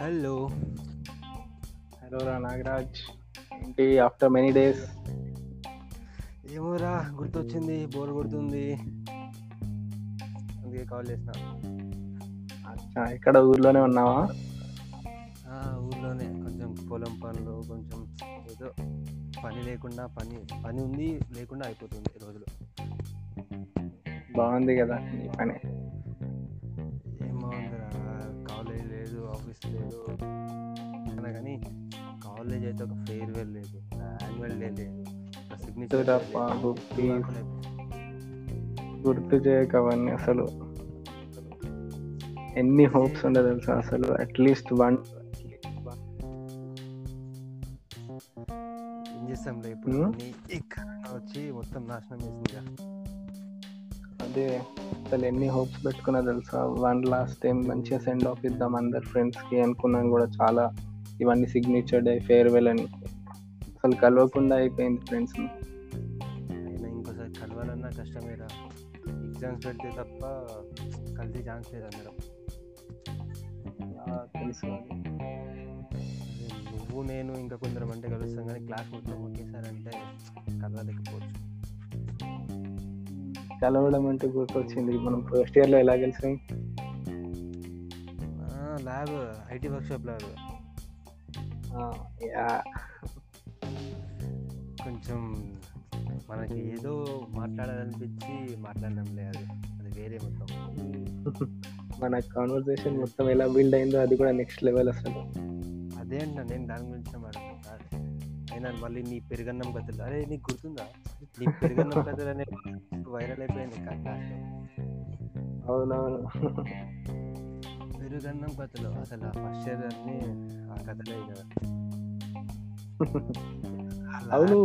Hello రా నాగరాజ్ ఏంటి after many days ఏమోరా గుర్తొచ్చింది బోర్ కొడుతుంది. అందుకే కాల్ చేసిన. అచ్చా ఇక్కడ ఊర్లోనే ఉన్నావా? ఊర్లోనే. కొంచెం పొలం పనులు కొంచెం ఏదో పని లేకుండా పని పని ఉంది లేకుండా అయిపోతుంది రోజులు. బాగుంది కదా నీ పని. కాలేజ్ అయితే ఒక ఫేర్వెల్ లేదు. యాన్యువల్ డే లేదు. సిగ్నేచర్. గుర్తు చేయక అవన్నీ అసలు. ఎన్ని హోప్స్ ఉండే తెలుసా అసలు? అట్లీస్ట్ వన్ ఏం చేస్తాంలే ఇప్పుడు? Hmm? అన్ని ఈ కరోనా వచ్చి మొత్తం నాశనం చేసిందిగా అదే అసలు ఎన్ని హోప్స్ పెట్టుకున్నా తెలుసా? వన్ లాస్ట్ టైం మంచిగా సెండ్ ఆఫ్ ఇద్దాం అందరు ఫ్రెండ్స్కి అనుకున్నాను కూడా చాలా. ఇవన్నీ సిగ్నేచర్ డే ఫేర్వెల్ అని. అసలు కలవకుండా అయిపోయింది ఫ్రెండ్స్ ఇంకోసారి కలవాలన్నా కష్టమేరా ఎగ్జామ్స్ పెడితే తప్ప కలిసి ఛాన్స్ లేదు అందరం. తెలుసు నువ్వు నేను ఇంకా కొందరం అంటే కలుస్తాం కానీ క్లాస్ మొత్తం ఒకేసారి అంటే కలవలేకపోవచ్చు. కలవడం అంటే గుర్తొచ్చింది. మనం ఫస్ట్ ఇయర్లో ఎలా కలిసాం lab IT workshop lab yeah. కొంచెం మనకి ఏదో మాట్లాడాలనిపించి మాట్లాడడంలే అది. అది వేరే మొత్తం. మన కాన్వర్సేషన్ మొత్తం ఎలా బిల్డ్ అయిందో అది కూడా నెక్స్ట్ లెవెల్ అసలు. అదే అంట నేను దాని గురించి మాట్లాడుతున్నా. అయినా మళ్ళీ నీ పెరుగన్నం కథలు. అరే నీకు గుర్తుందా? నీ పెరుగన్నం కథలు అనే వైరల్ అయిపోయింది క్లాస్లో అవునవును. పెరుగన్నం కథలు అసలు ఆ ఫస్ట్ ఇయర్ అన్ని ఆ కథలే కదా అవును.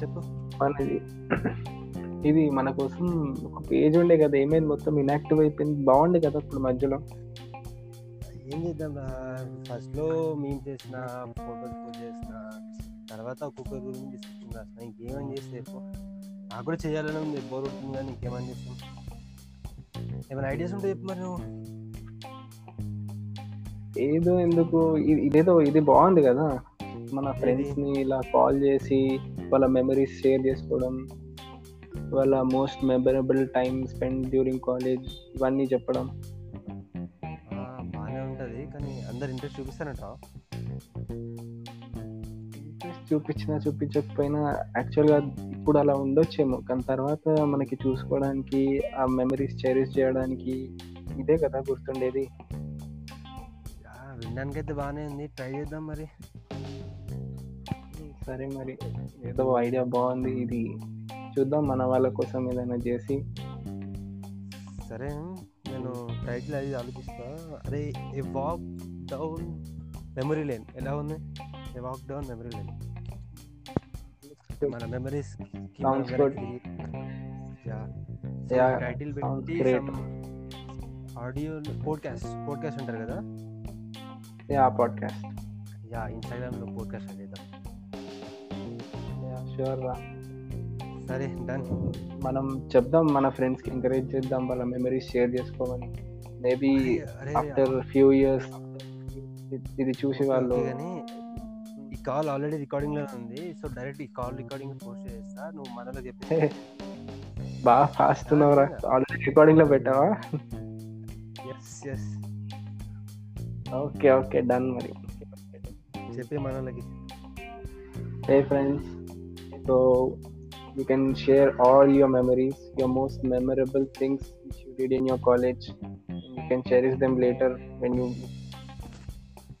చెప్పు. మనది ఇది మన కోసం ఒక పేజ్ ఉండే కదా ఏమైంది మొత్తం ఇన్యాక్టివ్ అయిపోయింది బాగుండే కదా ఇప్పుడు మధ్యలో? ఏం చేద్దాం ఫస్ట్లో మేము చేసిన ఫోటోస్ పోస్ట్ చేసిన తర్వాత ఒక్కొక్కరి గురించి డిస్కషన్ రాసిన ఇంకేమని చేస్తే నాకు కూడా చేయాలని ఉంది బోర్ ఉంటుంది కానీ ఇంకేమని చేస్తాం? ఏమైనా ఐడియాస్ ఉంటే చెప్పు మరి నువ్వు. ఏదో ఎందుకు? ఇదేదో ఇది బాగుంది కదా. మన ఫ్రెండ్స్ని ఇలా కాల్ చేసి వాళ్ళ మెమరీస్ షేర్ చేసుకోవడం వాళ్ళ most memorable time spend during college ఇవన్నీ చెప్పడం. బాగానే ఉంటుంది. కానీ అందరు ఇంట్రెస్ట్ చూపిస్తారంట? ఇంట్రెస్ట్ చూపించినా చూపించకపోయినా యాక్చువల్గా ఇప్పుడు అలా ఉండొచ్చేమో. కానీ తర్వాత మనకి చూసుకోవడానికి ఆ మెమరీస్ చెరిష్ చేయడానికి ఇదే కదా గుర్తుండేది. వినడానికి అయితే బాగానే ఉంది. ట్రై చేద్దాం మరి. సరే మరి. ఏదో ఐడియా బాగుంది. ఇది చూద్దాం మన వాళ్ళ కోసం ఏదైనా చేసి. సరే నేను టైటిల్ అది ఆలోచిస్తా. అరే a walk down memory lane ఎలా ఉంది? A walk down memory lane మన మెమరీస్ టైటిల్ పెట్టి. ఆడియో పోడ్కాస్ట్ పోడ్కాస్ట్ ఉంటారు కదా? యా పాడ్కాస్ట్ యా ఇన్స్టాగ్రామ్లో పోడ్కాస్ట్ చేద్దాం యా షూర్ రా. సరే డన్ మనం చెప్దాం మన ఫ్రెండ్స్కి ఎంకరేజ్ చేద్దాం వాళ్ళ మెమరీస్ షేర్ చేసుకోమని. మేబీ ఆఫ్టర్ ఫ్యూ ఇయర్స్ ఇది చూసి వాళ్ళు కానీ ఈ కాల్ ఆల్రెడీ రికార్డింగ్లో ఉంది సో డైరెక్ట్ ఈ కాల్ రికార్డింగ్ పోస్ట్ చేస్తా నువ్వు మనలో చెప్పి బాగా ఫాస్ట్ ఉన్నావురా. ఆల్రెడీ రికార్డింగ్లో పెట్టావా? Yes yes okay okay done మరి చెప్పి మనలకి Hey friends, so you can share all your memories, your most memorable things which you did in your college. And you can cherish them later when you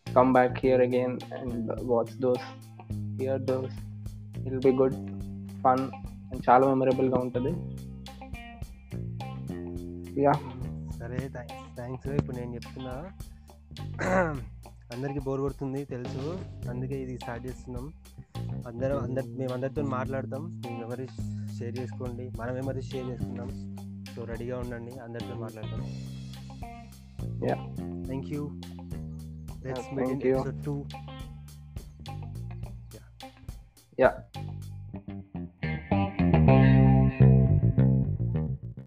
come back here again and watch those, hear those. It'll be good, fun, and చాలా memorable గా ఉంటుంది yeah సరే thanks thanks ఇప్పుడు నేను చెప్తున్నా అందరికీ bore కొడుతుంది తెలుసు. అందుకే ఇది స్టార్ట్ చేస్తున్నాం. అందరం అందరి మేము అందరితో మాట్లాడతాం. మీ మెమరీస్ షేర్ చేసుకోండి. మన మెమరీస్ షేర్ చేసుకుందాం. సో రెడీగా ఉండండి. అందరితో మాట్లాడతాం. Thank you let's meet in. Episode 2 yeah